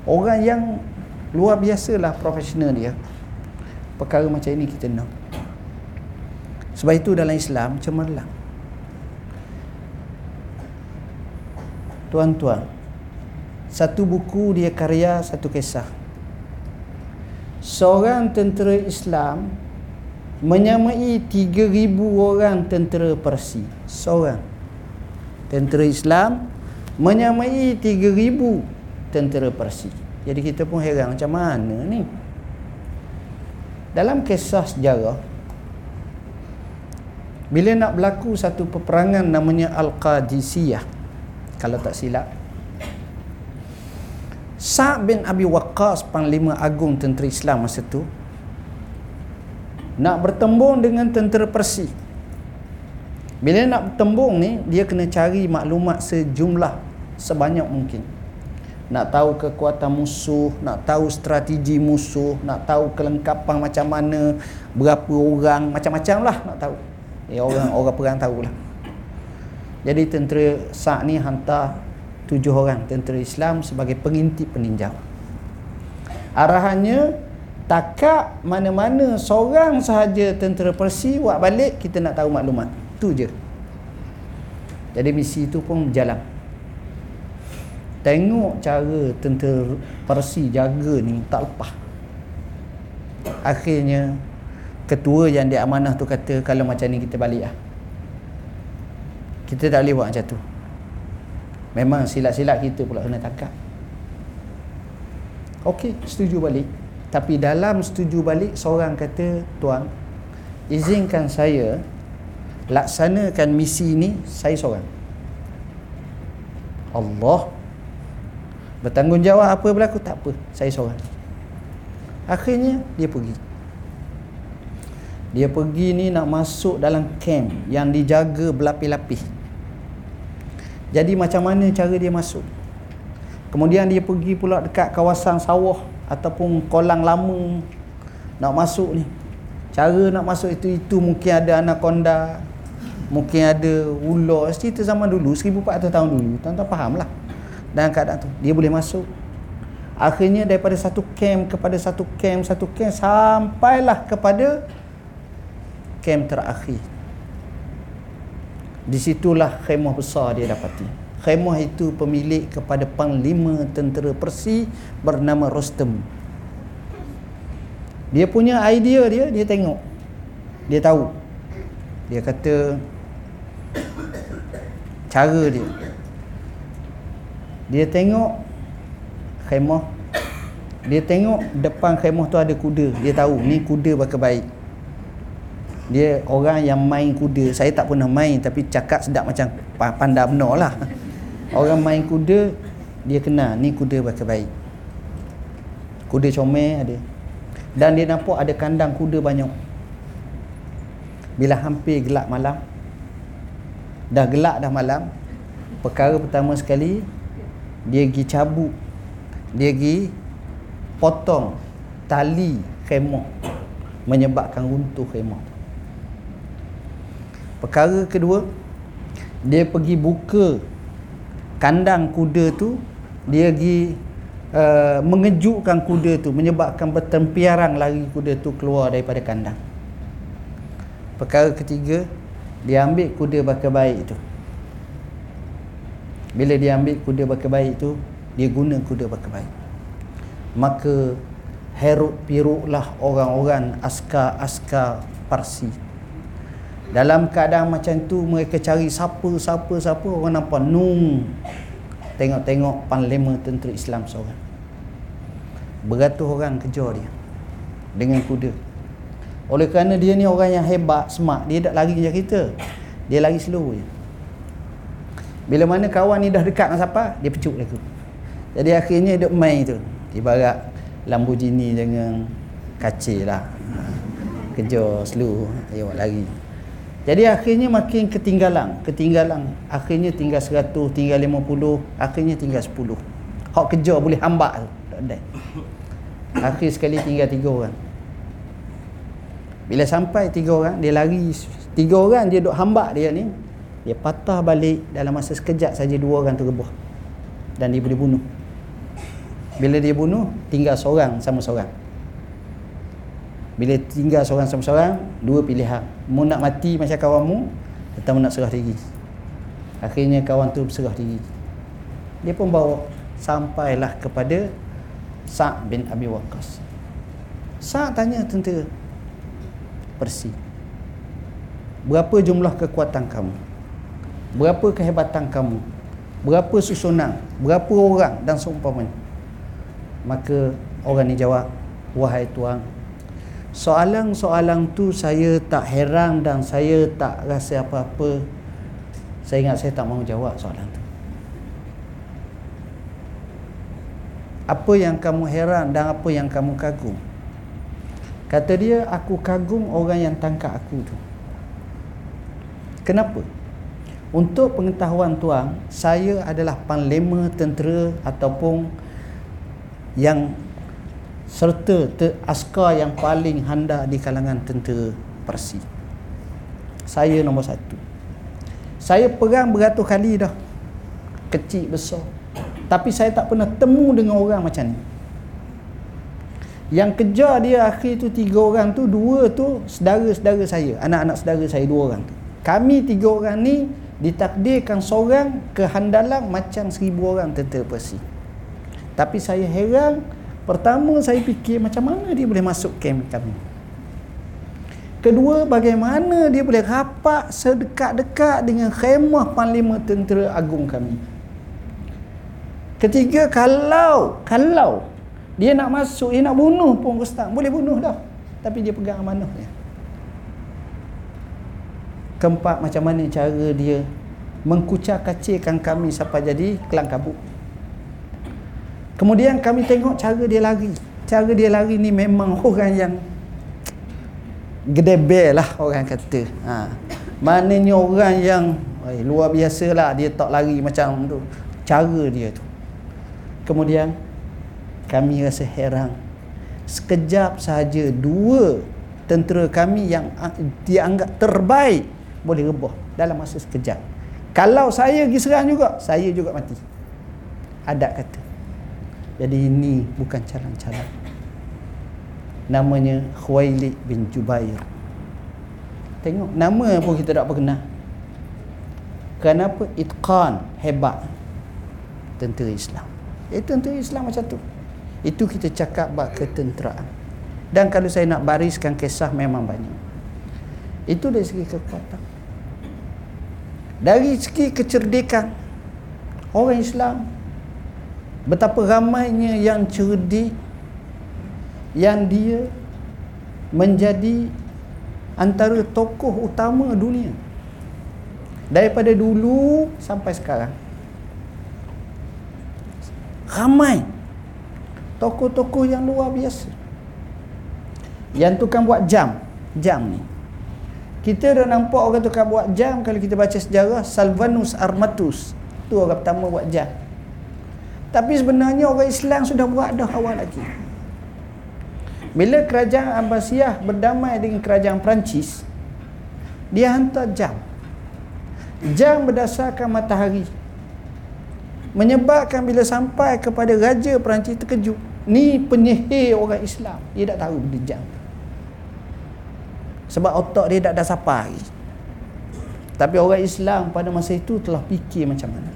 Orang yang luar biasa lah professional dia. Perkara macam ini kita nak sebab itu dalam Islam cemerlang tuan-tuan satu buku dia karya satu kisah seorang tentera Islam menyamai 3000 orang tentera Persi seorang tentera Islam menyamai 3000 tentera Parsi. Jadi kita pun heran macam mana ni? Dalam kisah sejarah bila nak berlaku satu peperangan namanya Al-Qadisiyah kalau tak silap Sa'ad bin Abi Waqqas panglima agung tentera Islam masa tu nak bertembung dengan tentera Persi. Bila nak bertembung ni dia kena cari maklumat sejumlah sebanyak mungkin. Nak tahu kekuatan musuh nak tahu strategi musuh nak tahu kelengkapan macam mana berapa orang macam-macam lah nak tahu ya orang orang perang tahulah. Jadi tentera Sa'ad ni hantar tujuh orang tentera Islam sebagai pengintip peninjau. Arahannya takak mana-mana seorang sahaja tentera Persi buat balik kita nak tahu maklumat. Tu je. Jadi misi itu pun berjalan tengok cara tentera Persi jaga ni tak lepas. Akhirnya ketua yang dia amanah tu kata kalau macam ni kita balik lah kita tak boleh buat macam tu Memang silat-silat kita pula kena takap. Okey, setuju balik. Tapi dalam setuju balik, seorang kata, Tuan, izinkan saya laksanakan misi ini, saya seorang. Allah bertanggungjawab apa berlaku? Tak apa, saya seorang. Akhirnya, dia pergi. Dia pergi ni nak masuk dalam camp yang dijaga berlapis-lapis. Jadi macam mana cara dia masuk? Kemudian dia pergi pula dekat kawasan sawah ataupun kolang lama nak masuk ni. Cara nak masuk itu itu mungkin ada anaconda, mungkin ada ular. Cerita zaman dulu 1400 tahun dulu. Tuan-tuan fahamlah. Dan keadaan tu dia boleh masuk. Akhirnya daripada satu camp kepada satu camp, satu camp sampailah kepada camp terakhir di situlah khemah besar dia dapati. Khemah itu pemilik kepada panglima tentera Persi bernama Rostam. Dia punya idea dia, dia tengok. Dia tahu. Dia kata cara dia. Dia tengok khemah. Dia tengok depan khemah tu ada kuda. Dia tahu ni kuda bakal baik dia orang yang main kuda. Saya tak pernah main tapi cakap sedap macam pandai benar lah. Orang main kuda dia kenal ni kuda bakal baik. Kuda comel ada. Dan dia nampak ada kandang kuda banyak. Bila hampir gelap malam dah gelap dah malam perkara pertama sekali dia pergi cabut. Dia pergi potong tali khemah menyebabkan runtuh khemah Perkara kedua dia pergi buka kandang kuda tu dia pergi uh, mengejutkan kuda tu menyebabkan bertempiarang lari kuda tu keluar daripada kandang. Perkara ketiga dia ambil kuda bakal baik tu. Bila dia ambil kuda bakal baik tu dia guna kuda bakal baik. Maka heruk piruklah orang-orang askar-askar Parsi dalam keadaan macam tu mereka cari siapa siapa siapa orang nampak nung. Tengok-tengok panglima tentera Islam seorang. Beratus orang kejar dia dengan kuda. Oleh kerana dia ni orang yang hebat smart dia tak lari kejar kita dia lari slow je. Bila mana kawan ni dah dekat dengan siapa dia pecuk lagu jadi akhirnya dia main tu. Ibarat Lamborghini dengan kacil lah. Kejar slow ayo lari jadi akhirnya makin ketinggalan, ketinggalan. Akhirnya tinggal 100, tinggal 50, akhirnya tinggal 10. Hak kerja boleh hambak tu. Tak ada. Akhir sekali tinggal 3 orang. Bila sampai 3 orang, dia lari 3 orang dia duk hambak dia ni. Dia patah balik dalam masa sekejap saja dua orang terbuah. Dan dia boleh bunuh. Bila dia bunuh, tinggal seorang sama seorang. Bila tinggal seorang sama seorang, dua pilihan. Mu nak mati macam kawanmu atau nak serah diri. Akhirnya kawan tu berserah diri. Dia pun bawa sampailah kepada Sa' bin Abi Waqqas. Sa' tanya tentera Persi. Berapa jumlah kekuatan kamu? Berapa kehebatan kamu? Berapa susunan? Berapa orang dan seumpamanya? Maka orang ni jawab, wahai tuan, Soalan-soalan tu saya tak heran dan saya tak rasa apa-apa. Saya ingat saya tak mahu jawab soalan tu. apa yang kamu heran dan apa yang kamu kagum kata dia aku kagum orang yang tangkap aku tu kenapa untuk pengetahuan tuan saya adalah panglima tentera ataupun yang serta ter, askar yang paling handal di kalangan tentera Parsi saya nombor satu. Saya perang beratus kali dah. Kecil besar. Tapi saya tak pernah temu dengan orang macam ni. Yang kejar dia akhir tu tiga orang tu dua tu saudara-saudara saya. Anak-anak saudara saya dua orang tu. Kami tiga orang ni ditakdirkan seorang kehandalan macam seribu orang tentera Persi tapi saya heran pertama saya fikir macam mana dia boleh masuk camp kami kedua bagaimana dia boleh rapat sedekat-dekat dengan khemah panglima tentera agung kami Ketiga kalau kalau dia nak masuk, dia nak bunuh pun Rustam, boleh bunuh dah. Tapi dia pegang amanah dia. Keempat macam mana cara dia mengkucak kacirkan kami sampai jadi kelang kabut. Kemudian kami tengok cara dia lari. Cara dia lari ni memang orang yang gedebel lah orang kata. Ha. Maknanya orang yang ay, luar biasa lah dia tak lari macam tu. Cara dia tu. Kemudian kami rasa heran. Sekejap sahaja dua tentera kami yang dianggap terbaik boleh rebah dalam masa sekejap. Kalau saya pergi serang juga, saya juga mati. Adat kata. Jadi ini bukan calon-calon. Namanya Khuwailid bin Jubair. Tengok nama pun kita tak pernah. Kenapa itqan hebat tentera Islam. Eh tentera Islam macam tu. Itu kita cakap bab ketenteraan. Dan kalau saya nak bariskan kisah memang banyak. Itu dari segi kekuatan. Dari segi kecerdikan orang Islam betapa ramainya yang cerdik yang dia menjadi antara tokoh utama dunia. Daripada dulu sampai sekarang ramai tokoh-tokoh yang luar biasa. Yang tukang buat jam jam ni. Kita dah nampak orang tukang buat jam kalau kita baca sejarah Salvanus Armatus. Tu orang pertama buat jam tapi sebenarnya orang Islam sudah buat dah awal lagi. Bila kerajaan Abbasiyah berdamai dengan kerajaan Perancis dia hantar jam. Jam berdasarkan matahari. Menyebabkan bila sampai kepada raja Perancis terkejut ni penyihir orang Islam. Dia tak tahu benda jam. Sebab otak dia tak ada siapa lagi tapi orang Islam pada masa itu telah fikir macam mana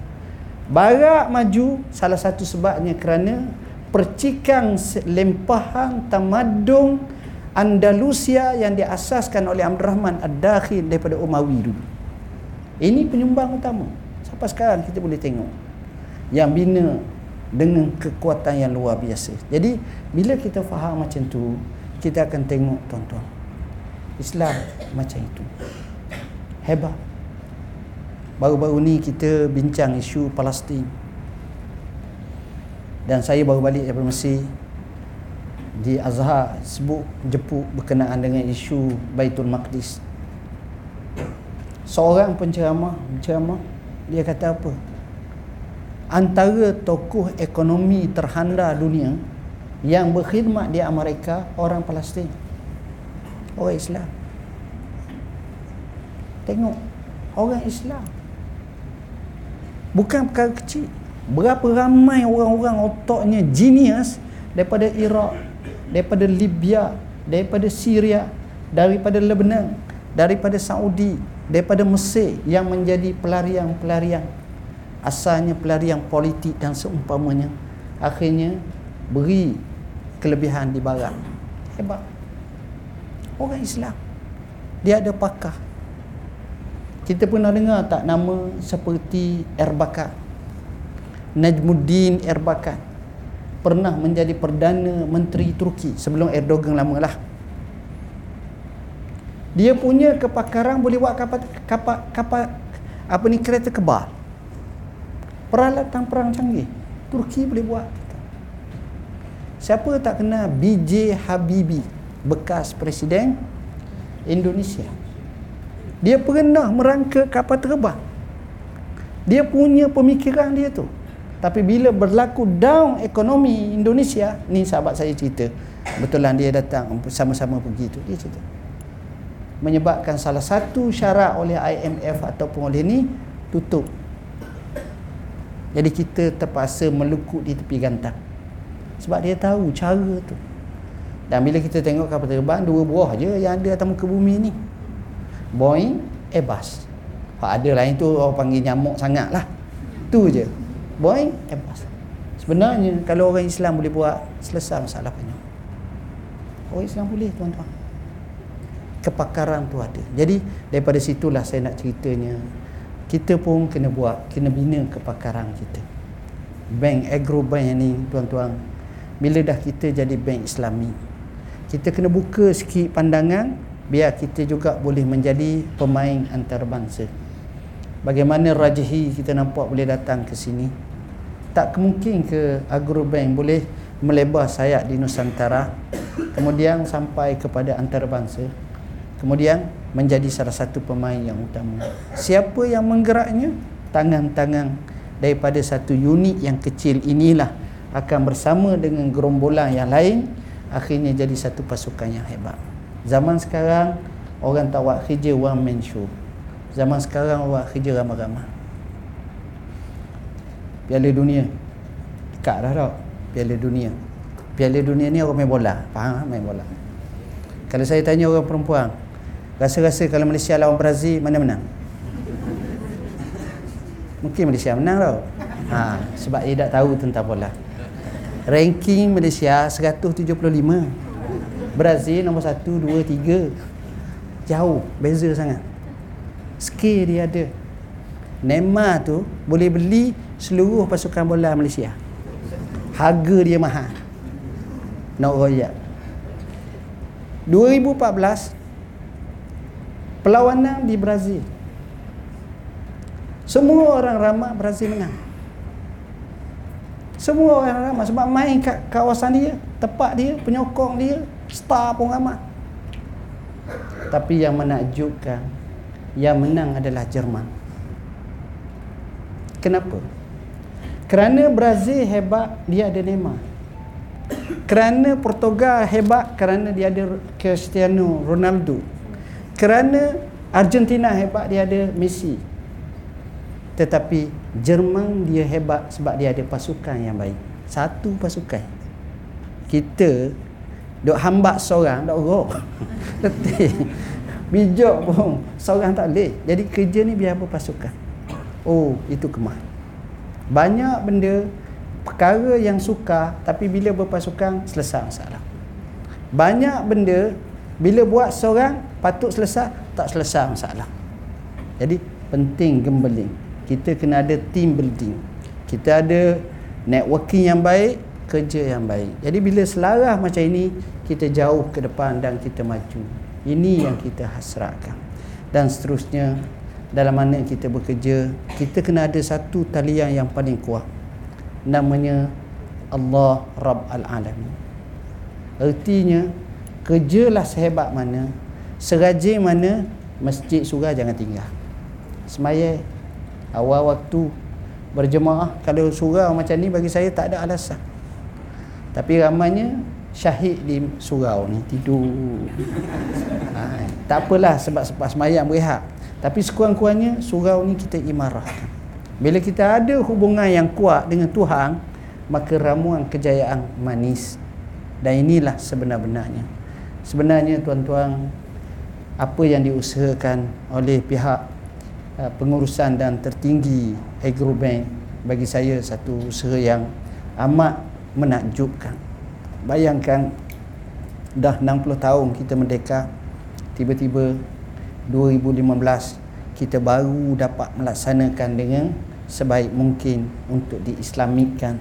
barat maju salah satu sebabnya kerana percikan lempahan tamadung Andalusia yang diasaskan oleh Abdul Rahman Ad-Dakhil daripada Umawi dulu ini penyumbang utama sampai sekarang kita boleh tengok yang bina dengan kekuatan yang luar biasa. Jadi bila kita faham macam tu, kita akan tengok tuan-tuan. Islam macam itu. Hebat. Baru-baru ni kita bincang isu Palestin. Dan saya baru balik daripada Mesir di Azhar sebut jepuk berkenaan dengan isu Baitul Maqdis. Seorang penceramah, penceramah dia kata apa? antara tokoh ekonomi terhanda dunia yang berkhidmat di Amerika orang Palestin orang Islam tengok orang Islam bukan perkara kecil. Berapa ramai orang-orang otaknya genius daripada Iraq daripada Libya daripada Syria daripada Lebanon daripada Saudi daripada Mesir yang menjadi pelarian-pelarian. Asalnya pelarian politik dan seumpamanya akhirnya beri kelebihan di barat. Hebat. Orang Islam. Dia ada pakar kita pernah dengar tak nama seperti Erbakan? Najmuddin Erbakan pernah menjadi Perdana Menteri Turki sebelum Erdogan lama lah. Dia punya kepakaran boleh buat kapal, kapal, kapal apa ni kereta kebal. Peralatan perang canggih Turki boleh buat. Siapa tak kenal BJ Habibie bekas presiden Indonesia dia pernah merangka kapal terbang dia punya pemikiran dia tu. Tapi bila berlaku down ekonomi Indonesia ni sahabat saya cerita. Betulan dia datang sama-sama pergi tu dia cerita. Menyebabkan salah satu syarat oleh IMF ataupun oleh ni tutup. Jadi kita terpaksa melukut di tepi gantang. Sebab dia tahu cara tu. Dan bila kita tengok kapal terbang dua buah je yang ada atas muka bumi ni Boeing Airbus. Hak ada lain tu orang panggil nyamuk sangat lah tu je. Boeing Airbus. Sebenarnya kalau orang Islam boleh buat selesai masalah banyak orang Islam boleh tuan-tuan. Kepakaran tu ada. Jadi daripada situlah saya nak ceritanya kita pun kena buat kena bina kepakaran kita. Bank agro bank ni tuan-tuan. Bila dah kita jadi bank islami kita kena buka sikit pandangan biar kita juga boleh menjadi pemain antarabangsa bagaimana rajihi kita nampak boleh datang ke sini tak mungkin ke agro bank boleh melebar sayap di Nusantara kemudian sampai kepada antarabangsa kemudian menjadi salah satu pemain yang utama. Siapa yang menggeraknya? Tangan-tangan daripada satu unit yang kecil inilah akan bersama dengan gerombolan yang lain akhirnya jadi satu pasukan yang hebat. Zaman sekarang orang tak buat kerja one man show. Zaman sekarang buat kerja ramai-ramai. Piala dunia. Dekat dah tak? Piala dunia. Piala dunia ni orang main bola. Faham main bola. Kalau saya tanya orang perempuan, Rasa-rasa kalau Malaysia lawan Brazil mana menang? Mungkin Malaysia menang tau. Ha, sebab dia tak tahu tentang bola. Ranking Malaysia 175. Brazil nombor 1, 2, 3. Jauh, beza sangat. Skill dia ada. Neymar tu boleh beli seluruh pasukan bola Malaysia. Harga dia mahal. Nak royak. 2014 perlawanan di Brazil semua orang ramah Brazil menang semua orang ramah sebab main kat kawasan dia tepat dia penyokong dia star pun ramah tapi yang menakjubkan yang menang adalah Jerman. Kenapa? Kerana Brazil hebat dia ada Neymar. Kerana Portugal hebat kerana dia ada Cristiano Ronaldo. Kerana Argentina hebat dia ada Messi. Tetapi Jerman dia hebat sebab dia ada pasukan yang baik. Satu pasukan. Kita duk hambat seorang duk roh letih. Bijak pun. Seorang tak boleh. Jadi kerja ni biar berpasukan oh itu kemah. Banyak benda perkara yang suka tapi bila berpasukan selesai masalah. Banyak benda bila buat seorang patut selesai tak selesai masalah. Jadi penting gembeling kita kena ada team building. Kita ada networking yang baik kerja yang baik. Jadi bila selaras macam ini kita jauh ke depan dan kita maju. Ini yang kita hasratkan. Dan seterusnya dalam mana kita bekerja kita kena ada satu talian yang paling kuat. Namanya Allah Rabb Al-Alamin. Artinya kerjalah sehebat mana serajin mana masjid surah jangan tinggal. Semaya awal waktu berjemaah kalau surau macam ni bagi saya tak ada alasan tapi ramanya syahid di surau ni tidur. Ha, tak apalah sebab sebab semayang berehat. Tapi sekurang-kurangnya surau ni kita imarahkan. Bila kita ada hubungan yang kuat dengan Tuhan maka ramuan kejayaan manis. Dan inilah sebenar-benarnya. Sebenarnya tuan-tuan apa yang diusahakan oleh pihak uh, pengurusan dan tertinggi Agrobank bagi saya satu usaha yang amat menakjubkan. Bayangkan dah 60 tahun kita merdeka tiba-tiba 2015 kita baru dapat melaksanakan dengan sebaik mungkin untuk diislamikkan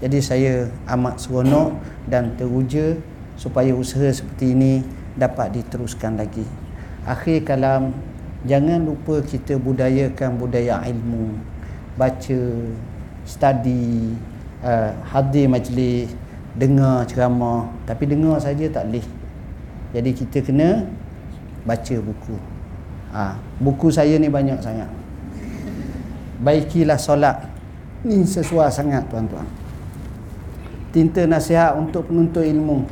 jadi saya amat seronok dan teruja supaya usaha seperti ini dapat diteruskan lagi. Akhir kalam jangan lupa kita budayakan budaya ilmu, baca, study, uh, hadir majlis dengar ceramah. Tapi dengar saja tak boleh. Jadi kita kena baca buku. Ha, buku saya ni banyak sangat. Baikilah solat. Ni sesuai sangat tuan-tuan. Tinta nasihat untuk penuntut ilmu.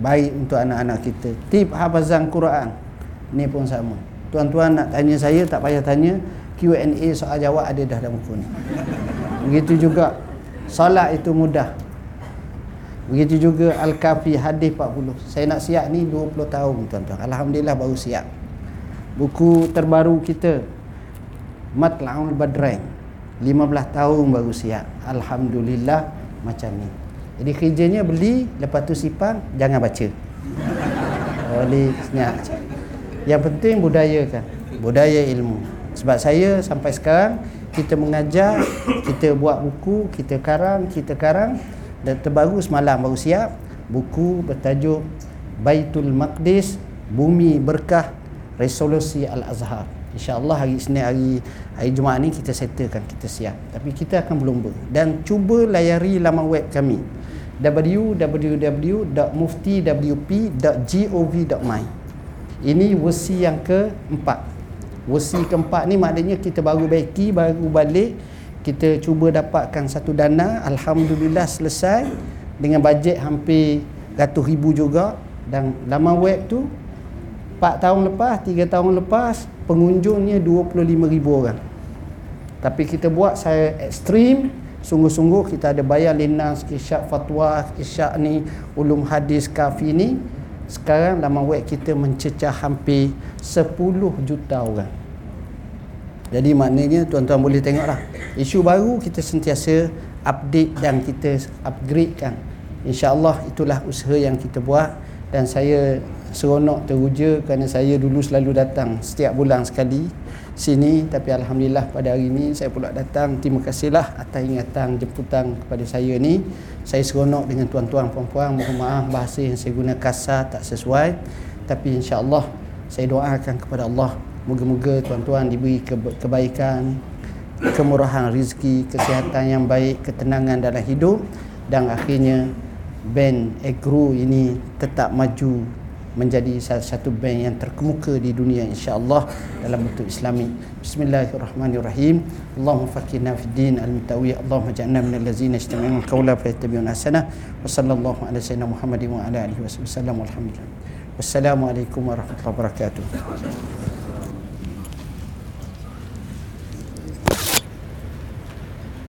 Baik untuk anak-anak kita. Tip hafazan Quran. Ni pun sama. Tuan-tuan nak tanya saya tak payah tanya. Q&A soal jawab ada dah dalam buku ni. Begitu juga solat itu mudah. Begitu juga Al-Kafi hadis 40 saya nak siap ni 20 tahun tuan-tuan. Alhamdulillah baru siap. Buku terbaru kita Matla'ul Badrain 15 tahun baru siap. Alhamdulillah macam ni. Jadi kerjanya beli lepas tu simpan jangan baca. Boleh senyap. Yang penting budaya kan. Budaya ilmu. Sebab saya sampai sekarang kita mengajar kita buat buku kita karang kita karang. Dan terbaru semalam baru siap buku bertajuk Baitul Maqdis Bumi Berkah Resolusi Al-Azhar. InsyaAllah hari Senin hari hari Jumaat ni kita settlekan kita siap. Tapi kita akan berlomba dan cuba layari laman web kami www.muftiwp.gov.my ini versi yang keempat versi keempat ni maknanya kita baru baiki baru balik kita cuba dapatkan satu dana Alhamdulillah selesai dengan bajet hampir ratus ribu juga. Dan laman web tu 4 tahun lepas 3 tahun lepas pengunjungnya 25 ribu orang. Tapi kita buat saya ekstrim sungguh-sungguh kita ada bayar linas isyak fatwa isyak ni ulum hadis kafi ni sekarang laman web kita mencecah hampir 10 juta orang. Jadi maknanya tuan-tuan boleh tengok lah isu baru kita sentiasa update dan kita upgrade kan insyaAllah itulah usaha yang kita buat dan saya seronok teruja kerana saya dulu selalu datang setiap bulan sekali sini tapi Alhamdulillah pada hari ini saya pula datang. Terima kasihlah atas ingatan jemputan kepada saya ni. Saya seronok dengan tuan-tuan puan-puan. Mohon maaf bahasa yang saya guna kasar tak sesuai. Tapi insyaAllah saya doakan kepada Allah. Moga-moga tuan-tuan diberi kebaikan kemurahan rezeki kesihatan yang baik ketenangan dalam hidup. Dan akhirnya band Agro ini tetap maju menjadi salah satu band yang terkemuka di dunia insya-Allah dalam bentuk islami. Bismillahirrahmanirrahim. Allahumma fakina fid din al-mutawi. Allahumma ja'alna min allazina yastami'una qawla fa yattabi'una ahsana. Wa sallallahu ala sayyidina Muhammadin wa ala alihi wasallam. Walhamdulillah. Wassalamualaikum warahmatullahi wabarakatuh.